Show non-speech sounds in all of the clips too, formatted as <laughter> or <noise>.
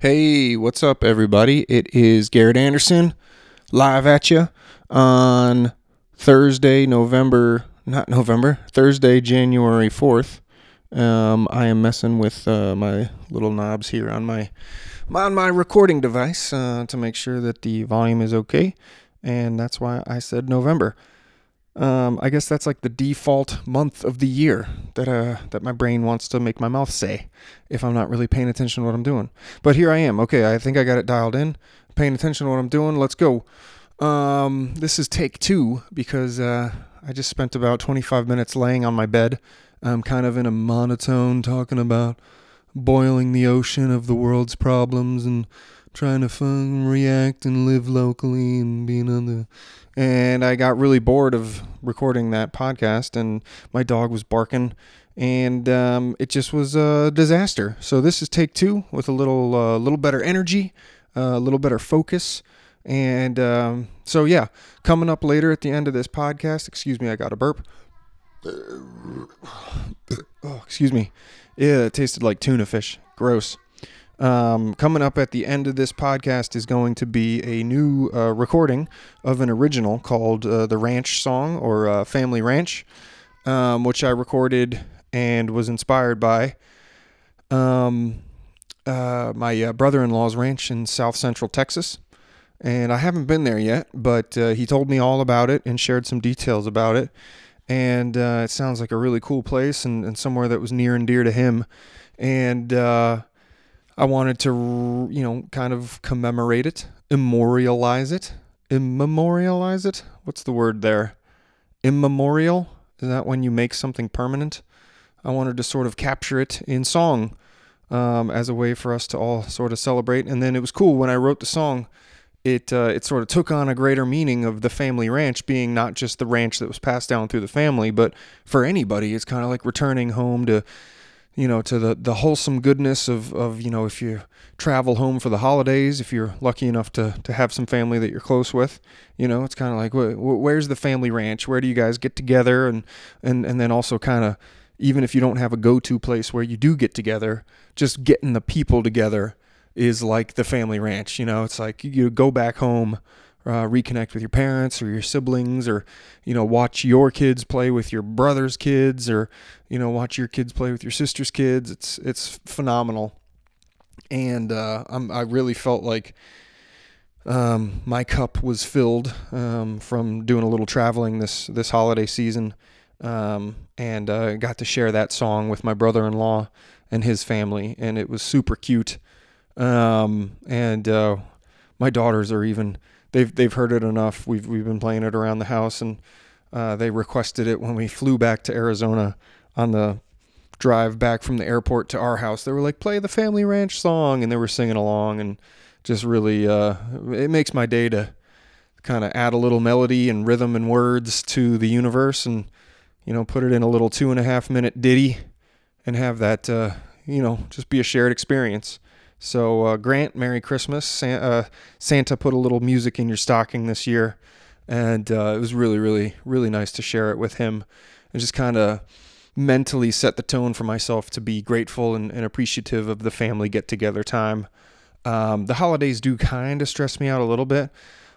Hey, what's up, everybody? It is Garrett Anderson live at you on Thursday, November, not November, Thursday, January 4th. Um, I am messing with uh, my little knobs here on my on my recording device uh, to make sure that the volume is okay, and that's why I said November. Um, I guess that's like the default month of the year that uh that my brain wants to make my mouth say if I'm not really paying attention to what I'm doing. But here I am. Okay, I think I got it dialed in. Paying attention to what I'm doing. Let's go. Um, this is take two because uh, I just spent about 25 minutes laying on my bed. I'm kind of in a monotone talking about boiling the ocean of the world's problems and trying to fun, react and live locally and being on the and I got really bored of recording that podcast and my dog was barking and um, it just was a disaster. So this is take two with a little uh, little better energy, a little better focus. And um, so, yeah, coming up later at the end of this podcast, excuse me, I got a burp. Oh, excuse me. Yeah, it tasted like tuna fish. Gross. Um, coming up at the end of this podcast is going to be a new uh, recording of an original called uh, The Ranch Song or uh, Family Ranch, um, which I recorded and was inspired by um, uh, my uh, brother in law's ranch in south central Texas. And I haven't been there yet, but uh, he told me all about it and shared some details about it. And it sounds like a really cool place and, and, somewhere that was near and dear to him. And I wanted to, you know, kind of commemorate it, immemorialize it, immemorialize it. What's the word there? Immemorial? Is that when you make something permanent? I wanted to sort of capture it in song um, as a way for us to all sort of celebrate. And then it was cool when I wrote the song. It uh, it sort of took on a greater meaning of the family ranch being not just the ranch that was passed down through the family, but for anybody, it's kind of like returning home to you know, to the, the wholesome goodness of, of, you know, if you travel home for the holidays, if you're lucky enough to, to have some family that you're close with, you know, it's kind of like, wh- where's the family ranch? Where do you guys get together? And, and, and then also kind of, even if you don't have a go-to place where you do get together, just getting the people together is like the family ranch. You know, it's like you go back home, uh, reconnect with your parents or your siblings or you know watch your kids play with your brother's kids or you know watch your kids play with your sister's kids. It's it's phenomenal. And uh, i really felt like um, my cup was filled um, from doing a little traveling this this holiday season. Um, and uh, got to share that song with my brother-in-law and his family and it was super cute. Um, and uh, my daughters are even they've they've heard it enough. We've we've been playing it around the house, and uh, they requested it when we flew back to Arizona on the drive back from the airport to our house. They were like, "Play the Family Ranch song," and they were singing along, and just really, uh, it makes my day to kind of add a little melody and rhythm and words to the universe, and you know, put it in a little two and a half minute ditty, and have that, uh, you know, just be a shared experience. So, uh, Grant, Merry Christmas. Santa, uh, Santa put a little music in your stocking this year, and uh, it was really, really, really nice to share it with him and just kind of mentally set the tone for myself to be grateful and, and appreciative of the family get together time. Um, the holidays do kind of stress me out a little bit.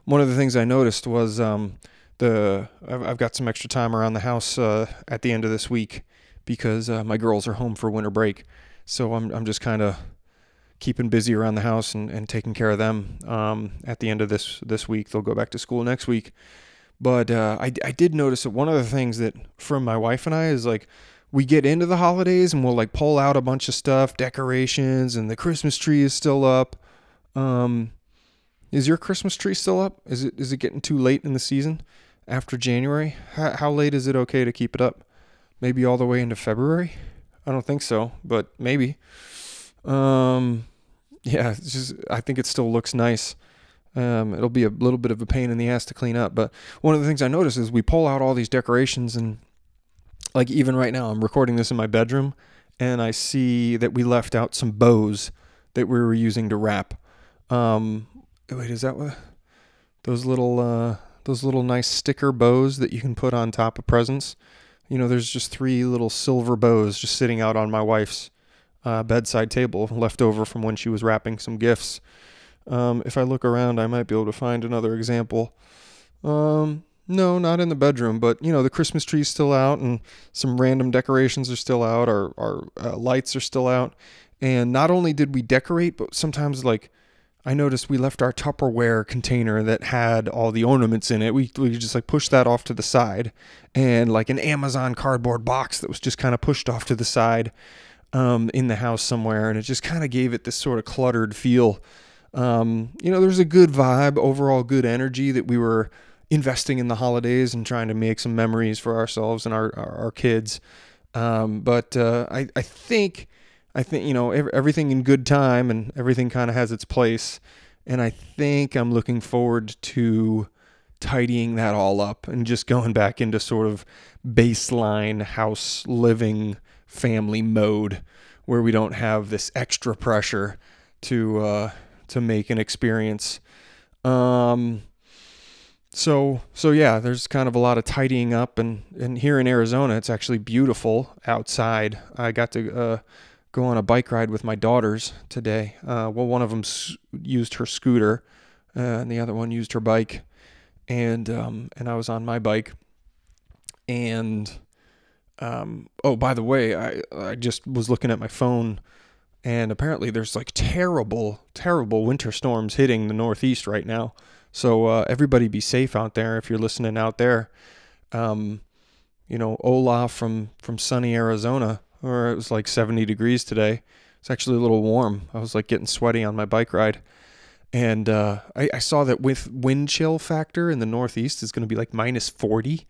One of the things I noticed was um, the I've, I've, got some extra time around the house uh, at the end of this week because uh, my girls are home for winter break. So I'm I'm just kind of keeping busy around the house and, and taking care of them. Um, at the end of this this week, they'll go back to school next week. But uh, I, I did notice that one of the things that from my wife and I is like we get into the holidays and we'll like pull out a bunch of stuff, decorations, and the Christmas tree is still up. Um, is your Christmas tree still up? Is it is it getting too late in the season after January? How, how late is it okay to keep it up? Maybe all the way into February? I don't think so, but maybe. Um, yeah, just I think it still looks nice. Um, it'll be a little bit of a pain in the ass to clean up, but one of the things I notice is we pull out all these decorations and like even right now I'm recording this in my bedroom and I see that we left out some bows that we were using to wrap. Um, wait, is that what those little uh, those little nice sticker bows that you can put on top of presents? You know, there's just three little silver bows just sitting out on my wife's uh, bedside table left over from when she was wrapping some gifts. Um, if I look around, I might be able to find another example. Um, no, not in the bedroom, but you know the Christmas tree's still out, and some random decorations are still out. Our our uh, lights are still out, and not only did we decorate, but sometimes like I noticed we left our Tupperware container that had all the ornaments in it. We we just like pushed that off to the side, and like an Amazon cardboard box that was just kind of pushed off to the side, um, in the house somewhere, and it just kind of gave it this sort of cluttered feel. Um, you know, there's a good vibe, overall good energy that we were investing in the holidays and trying to make some memories for ourselves and our our, our kids. Um, but uh, I I think I think you know everything in good time and everything kind of has its place, and I think I'm looking forward to tidying that all up and just going back into sort of baseline house living family mode where we don't have this extra pressure to uh, to make an experience. Um, so so yeah, there's kind of a lot of tidying up, and and here in Arizona, it's actually beautiful outside. I got to uh, go on a bike ride with my daughters today. Uh, well, one of them used her scooter, uh, and the other one used her bike, and um, and I was on my bike, and um, oh by the way, I I just was looking at my phone and apparently there's like terrible, terrible winter storms hitting the Northeast right now. So uh, everybody be safe out there if you're listening out there. Um, you know, Olaf from from sunny Arizona, or it was like 70 degrees today. It's actually a little warm. I was like getting sweaty on my bike ride. And uh, I, I, saw that with wind chill factor in the Northeast is going to be like minus 40.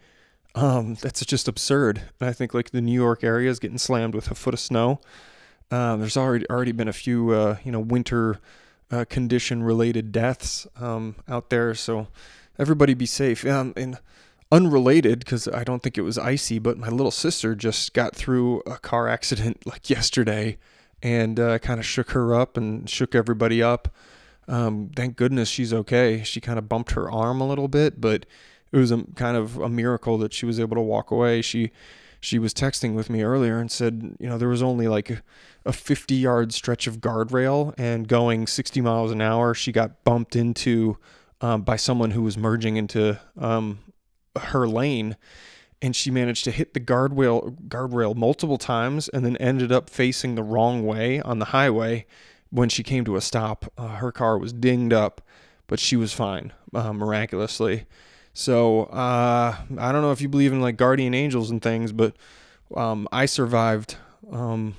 Um, that's just absurd. And I think like the New York area is getting slammed with a foot of snow. Um, there's already already been a few uh, you know winter uh, condition related deaths um, out there, so everybody be safe. Um, and unrelated because I don't think it was icy, but my little sister just got through a car accident <laughs> like yesterday, and uh, kind of shook her up and shook everybody up. Um, thank goodness she's okay. She kind of bumped her arm a little bit, but it was a kind of a miracle that she was able to walk away. She she was texting with me earlier and said, you know, there was only like a 50 yard stretch of guardrail and going 60 miles an hour, she got bumped into um, by someone who was merging into um, her lane. And she managed to hit the guardrail guardrail multiple times and then ended up facing the wrong way on the highway. When she came to a stop, uh, her car was dinged up, but she was fine, uh, miraculously. So uh, I don't know if you believe in like guardian angels and things, but um, I survived um,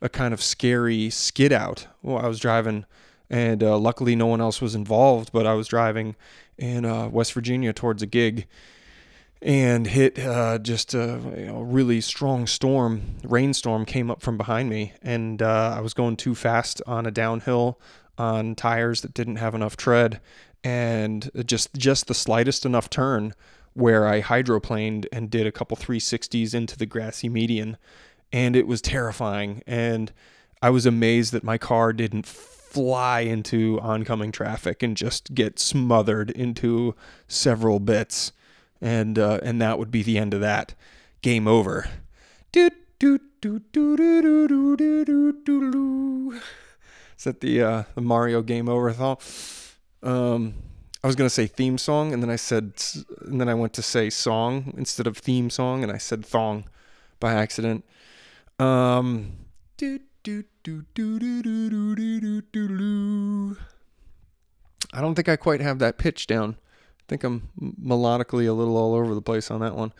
a kind of scary skid out. Well, I was driving, and uh, luckily no one else was involved. But I was driving in uh, West Virginia towards a gig, and hit uh, just a you know, really strong storm, rainstorm came up from behind me, and uh, I was going too fast on a downhill on tires that didn't have enough tread and just just the slightest enough turn where I hydroplaned and did a couple 360s into the grassy median and it was terrifying. And I was amazed that my car didn't fly into oncoming traffic and just get smothered into several bits. And uh, and that would be the end of that. Game over. Is that the uh, the Mario game over thought um, I was gonna say theme song, and then I said, and then I went to say song instead of theme song, and I said thong by accident. Um. I don't think I quite have that pitch down. I think I'm melodically a little all over the place on that one.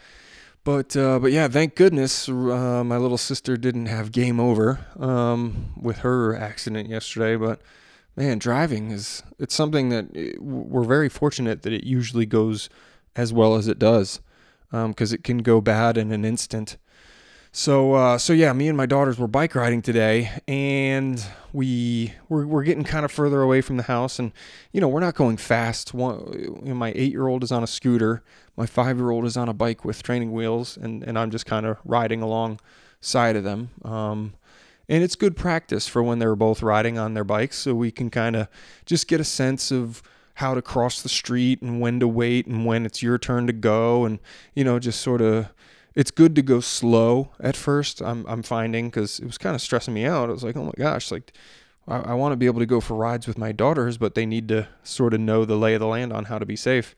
But uh, but yeah, thank goodness uh, my little sister didn't have game over um, with her accident yesterday. But man, driving is it's something that eh, we're very fortunate that it usually goes as well as it does because um, it can go bad in an instant. So uh, so yeah, me and my daughters were bike riding today, and we we're, we're getting kind of further away from the house, and you know we're not going fast. One, you know, my eight year old is on a scooter, my five year old is on a bike with training wheels, and and I'm just kind of riding alongside of them. Um, and it's good practice for when they're both riding on their bikes so we can kind of just get a sense of how to cross the street and when to wait and when it's your turn to go and you know just sort of it's good to go slow at first. I'm I'm finding because it was kind of stressing me out. I was like, oh my gosh, like I, I want to be able to go for rides with my daughters, but they need to sort of know the lay of the land on how to be safe.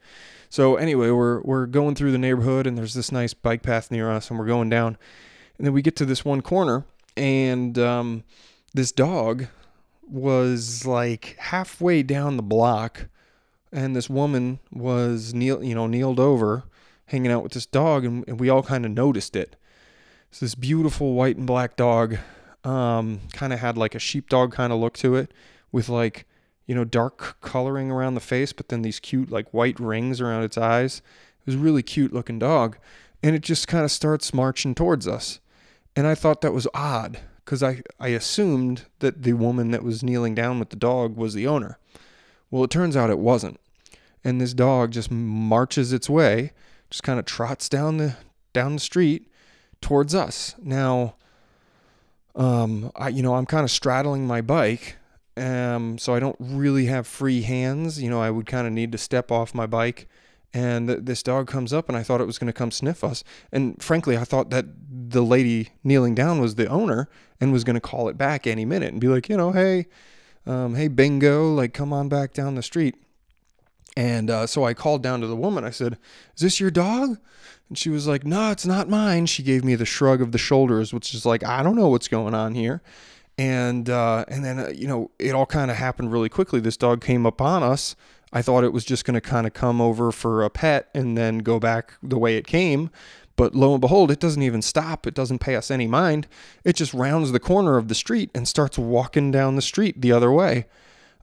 So anyway, we're we're going through the neighborhood, and there's this nice bike path near us, and we're going down, and then we get to this one corner, and um, this dog was like halfway down the block, and this woman was kneel, you know, kneeled over, hanging out with this dog, and, and we all kind of noticed it. It's this beautiful white and black dog, um, kind of had like a sheepdog kind of look to it, with like you know dark coloring around the face, but then these cute like white rings around its eyes. It was a really cute looking dog, and it just kind of starts marching towards us, and I thought that was odd because I, I assumed that the woman that was kneeling down with the dog was the owner. Well, it turns out it wasn't. And this dog just marches its way, just kind of trots down the down the street towards us. Now, um, I you know I'm kind of straddling my bike, um, so I don't really have free hands. You know, I would kind of need to step off my bike and th- this dog comes up and i thought it was going to come sniff us. And frankly i thought that the lady kneeling down was the owner and was going to call it back any minute and be like you know hey um, hey bingo like come on back down the street. And uh, so i called down to the woman. I said is this your dog? And she was like no it's not mine. She gave me the shrug of the shoulders which is like i don't know what's going on here. And uh, and then uh, you know it all kind of happened really quickly. This dog came upon us I thought it was just going to kind of come over for a pet and then go back the way it came. But lo and behold, it doesn't even stop. It doesn't pay us any mind. It just rounds the corner of the street and starts walking down the street the other way,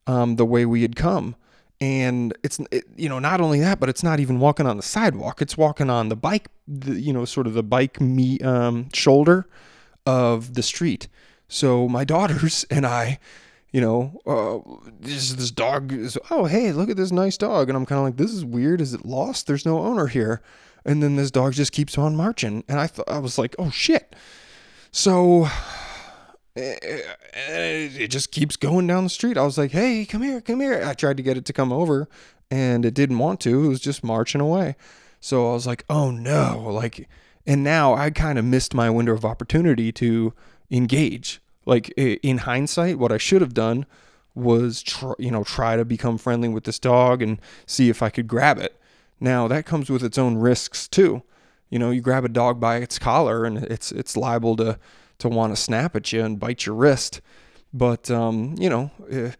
um, the way we had come. And it's, it, you know, not only that, but it's not even walking on the sidewalk. It's walking on the bike, the, you know, sort of the bike me um, shoulder of the street. So my <laughs> daughters and I you know, uh, this this dog is. Oh, hey, look at this nice dog, and I'm kind of like, this is weird. Is it lost? There's no owner here, and then this dog just keeps on marching, and I thought I was like, oh shit. So eh, eh, it just keeps going down the street. I was like, hey, come here, come here. I tried to get it to come over, and it didn't want to. It was just marching away. So I was like, oh no, like, and now I kind of missed my window of opportunity to engage like in hindsight, what I should have done was try, you know try to become friendly with this dog and see if I could grab it. Now that comes with its own risks too. You know, you grab a dog by its collar and it's it's liable to to want to snap at you and bite your wrist. But um, you know, if,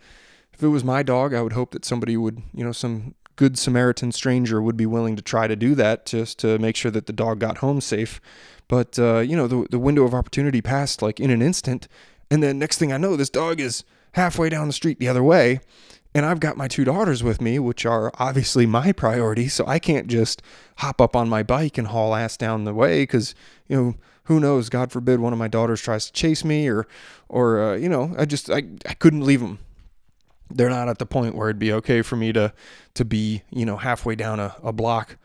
if it was my dog, I would hope that somebody would, you know, some good Samaritan stranger would be willing to try to do that just to make sure that the dog got home safe. But uh, you know, the the window of opportunity passed like in an instant, and then next thing I know, this dog is halfway down the street the other way. And I've got my two daughters with me, which are obviously my priority. So I can't just hop up on my bike and haul ass down the way because, you know, who knows? God forbid one of my daughters tries to chase me or, or, uh, you know, I just, I, I couldn't leave them. They're not at the point where it'd be okay for me to, to be, you know, halfway down a, a block.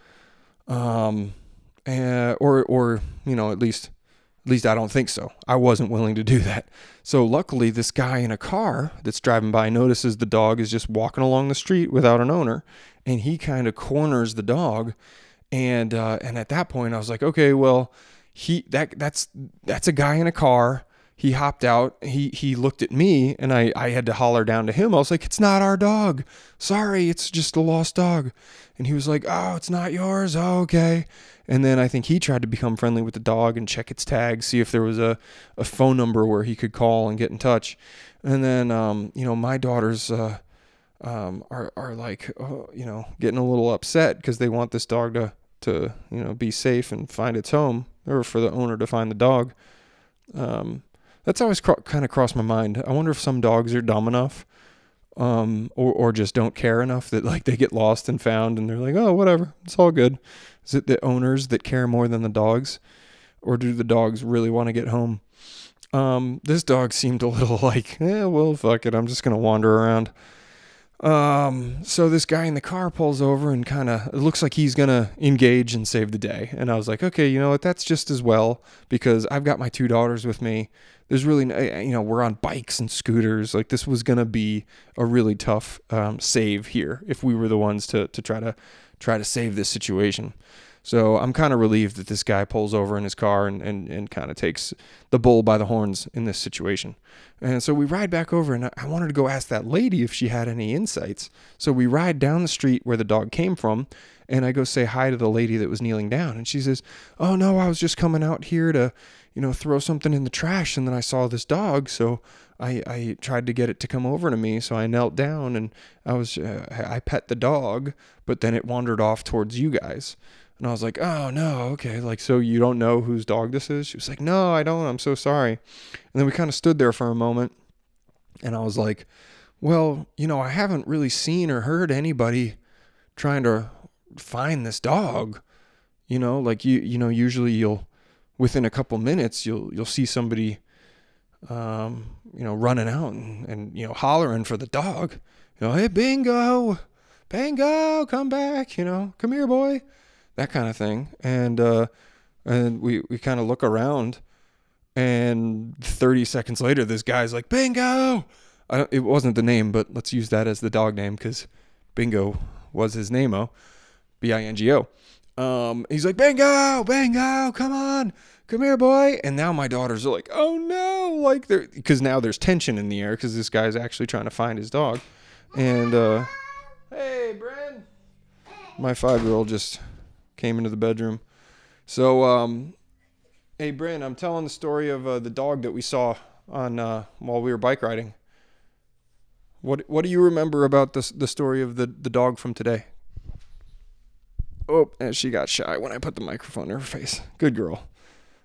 Um, uh, or, or, you know, at least at least I don't think so. I wasn't willing to do that. So luckily, this guy in a car that's driving by notices the dog is just walking along the street without an owner, and he kind of corners the dog. And uh, and at that point, I was like, okay, well, he that that's that's a guy in a car. He hopped out. He he looked at me, and I I had to holler down to him. I was like, it's not our dog. Sorry, it's just a lost dog. And he was like, oh, it's not yours. Oh, okay. And then I think he tried to become friendly with the dog and check its tag, see if there was a, a phone number where he could call and get in touch. And then, um, you know, my daughters uh, um, are, are like, uh, you know, getting a little upset because they want this dog to, to, you know, be safe and find its home or for the owner to find the dog. Um, that's always cro- kind of crossed my mind. I wonder if some dogs are dumb enough um, or, or just don't care enough that like they get lost and found and they're like, oh, whatever, it's all good. Is it the owners that care more than the dogs, or do the dogs really want to get home? Um, this dog seemed a little <laughs> like, yeah, well, fuck it, I'm just gonna wander around. Um, so this guy in the car pulls over and kind of looks like he's gonna engage and save the day. And I was like, okay, you know what? That's just as well because I've got my two daughters with me. There's really, you know, we're on bikes and scooters. Like this was gonna be a really tough um, save here if we were the ones to to try to try to save this situation. So I'm kind of relieved that this guy pulls over in his car and, and, and kind of takes the bull by the horns in this situation. And so we ride back over, and I wanted to go ask that lady if she had any insights. So we ride down the street where the dog came from, and I go say hi to the lady that was kneeling down. And she says, Oh, no, I was just coming out here to, you know, throw something in the trash, and then I saw this dog. So I, I tried to get it to come over to me. So I knelt down and I was, uh, I pet the dog, but then it wandered off towards you guys. And I was like, oh no, okay. Like, so you don't know whose dog this is? She was like, no, I don't. I'm so sorry. And then we kind of stood there for a moment. And I was like, well, you know, I haven't really seen or heard anybody trying to find this dog. You know, like you, you know, usually you'll, within a couple minutes, you'll, you'll see somebody, um, you know, running out and, and, you know, hollering for the dog. You know, hey, bingo, bingo, come back, you know, come here, boy that kind of thing. And uh, and we we kind of look around, and 30 seconds later, this guy's like, "Bingo!" it wasn't the name, but let's use that as the dog name because Bingo was his name. Oh, B I N G O. Um, he's like, "Bingo, Bingo, come on." Come here, boy. And now my daughters are like, oh no, like they're because now there's tension in the air because this guy's actually trying to find his dog. And uh, hey, Bryn, my five year old just came into the bedroom. So, um, hey, Bryn, I'm telling the story of uh, the dog that we saw on uh, while we were bike riding. What What do you remember about the the story of the the dog from today? Oh, and she got shy when I put the microphone in her face. Good girl.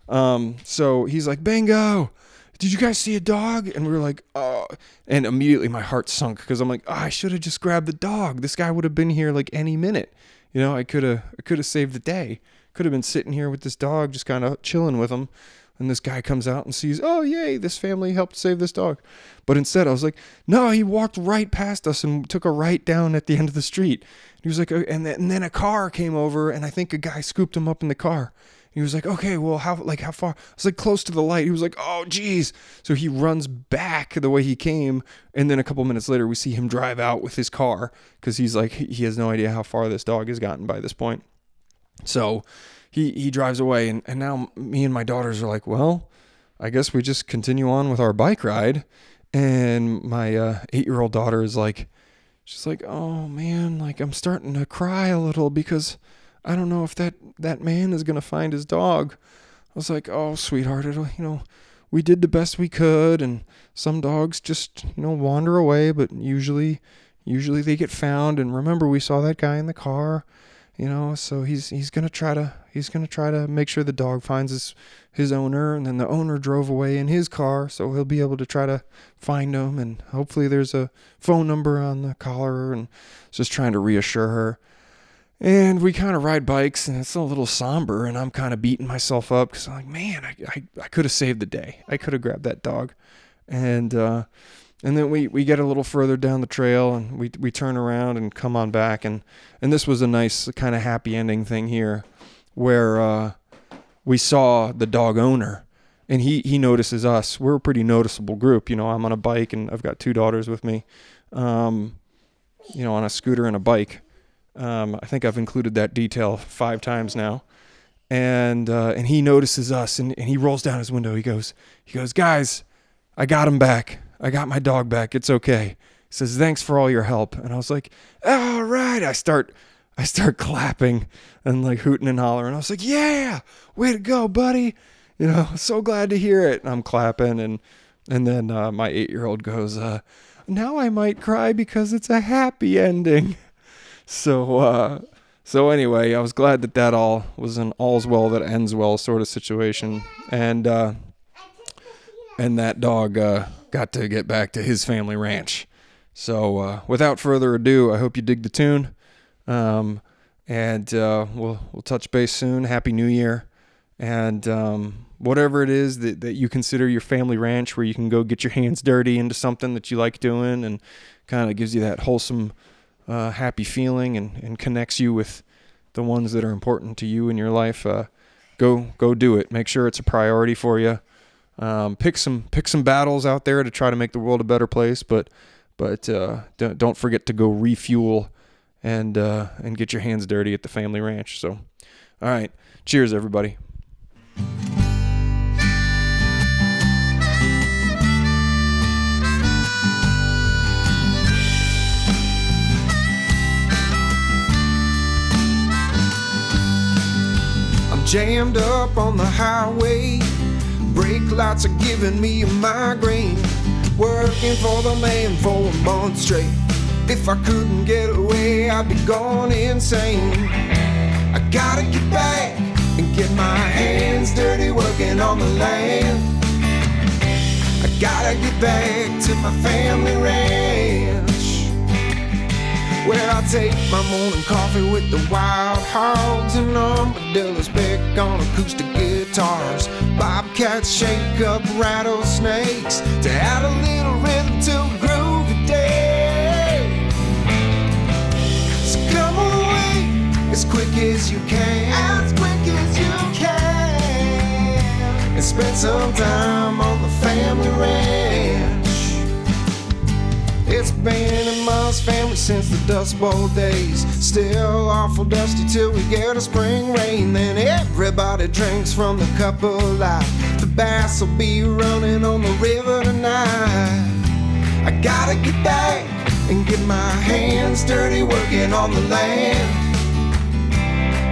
Um, so he's like, "Bingo! Did you guys see a dog?" And we were like, "Oh!" And immediately my heart sunk because I'm like, oh, "I should have just grabbed the dog. This guy would have been here like any minute." You know, I could have I could have saved the day. Could have been sitting here with this dog, just kind of chilling with him. And this guy comes out and sees, oh yay, this family helped save this dog. But instead, I was like, no, he walked right past us and took a right down at the end of the street. He was like, uh, and then, and then a car came over, and I think a guy scooped him up in the car. He was like, okay, well, how like how far? I was like close to the light. He was like, oh, geez. So he runs back the way he came, and then a couple minutes later, we see him drive out with his car because he's like he has no idea how far this dog has gotten by this point. So he he drives away, and and now me and my daughters are like, well, I guess we just continue on with our bike ride. And my uh, eight year old daughter is like, she's like, oh man, like I'm starting to cry a little because I don't know if that that man is gonna find his dog. I was like, oh, sweetheart, it'll, you know, we did the best we could, and some dogs just, you know, wander away, but usually, usually they get found. And remember, we saw that guy in the car, you know, so he's he's gonna try to he's gonna try to make sure the dog finds his his owner, and then the owner drove away in his car, so he'll be able to try to find him, and hopefully there's a phone number on the collar, and just trying to reassure her. And we kind of ride bikes, and it's a little somber, and I'm kind of beating myself up because I'm like, man, I, I, I could have saved the day. I could have grabbed that dog. And uh, and then we, we get a little further down the trail, and we, we turn around and come on back. And, and this was a nice kind of happy ending thing here where uh, we saw the dog owner and he he notices us. We're a pretty noticeable group. You know, I'm on a bike and I've got two daughters with me. Um, you know, on a scooter and a bike, um, I think I've included that detail five times now. And uh, and he notices us and, and he rolls down his window. He goes, he goes, guys, I got him back. I got my dog back. It's okay. He says, thanks for all your help. And I was like, all right. I start I start <laughs> clapping and like hooting and hollering. I was like, yeah, way to go, buddy. You know, so glad to hear it. And I'm clapping and and then uh, my eight year old goes, uh, now I might cry because it's a happy ending. <laughs> so uh, so anyway, I was glad that that all was an all's well that ends well sort of situation, and uh, and that dog uh, got to get back to his family ranch. So uh, without further ado, I hope you dig the tune, um, and uh, we'll we'll touch base soon. Happy New Year, and um, whatever it is that, that you consider your family ranch, where you can go get your hands dirty into something that you like doing, and kind of gives you that wholesome uh, happy feeling and, and connects you with the ones that are important to you in your life, uh, go go do it. Make sure it's a priority for you. Um, pick some pick some battles out there to try to make the world a better place, but but uh, don't don't forget to go refuel and uh, and get your hands dirty at the family ranch. So All right. Cheers, everybody. I'm jammed up on the highway. Brake lights are giving me a migraine. Working for the man for a month straight. If I couldn't get away, I'd be going insane. I gotta get back and get my hands dirty working on the land. I gotta get back to my family ranch. Where I take my morning coffee with the wild hogs and armadillos pick on acoustic guitars. Bobcats shake up rattlesnakes to add a little rhythm to a groovy day. So come away as quick as you can, as quick as you can, and spend some time on the family ranch. Been in Ma's family since the Dust Bowl days. Still awful dusty till we get a spring rain. Then everybody drinks from the cup of life. The bass will be running on the river tonight. I gotta get back and get my hands dirty working on the land.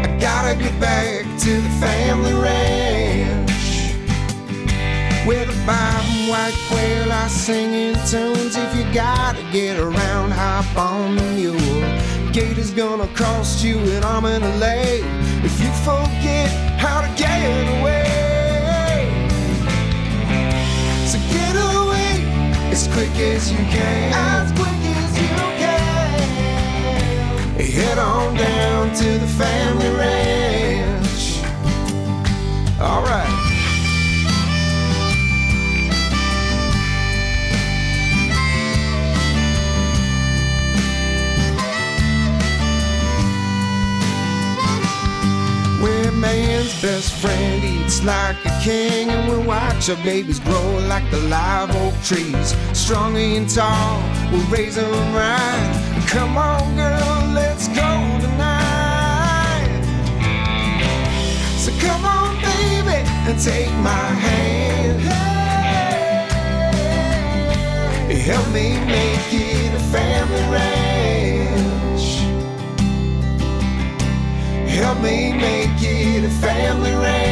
I gotta get back to the family ranch. White quail, I sing in tunes. If you gotta get around, hop on the mule. Gate is gonna cost you an arm and a leg if you forget how to get away. So get away as quick as you can. As quick as you can. Head on down to the family ranch. All right. Man's best friend eats like a king, and we watch our babies grow like the live oak trees. Strong and tall, we'll raise them right. Come on, girl, let's go tonight. So come on, baby, and take my hand. Help me make it a family ranch. Help me make it the family ring.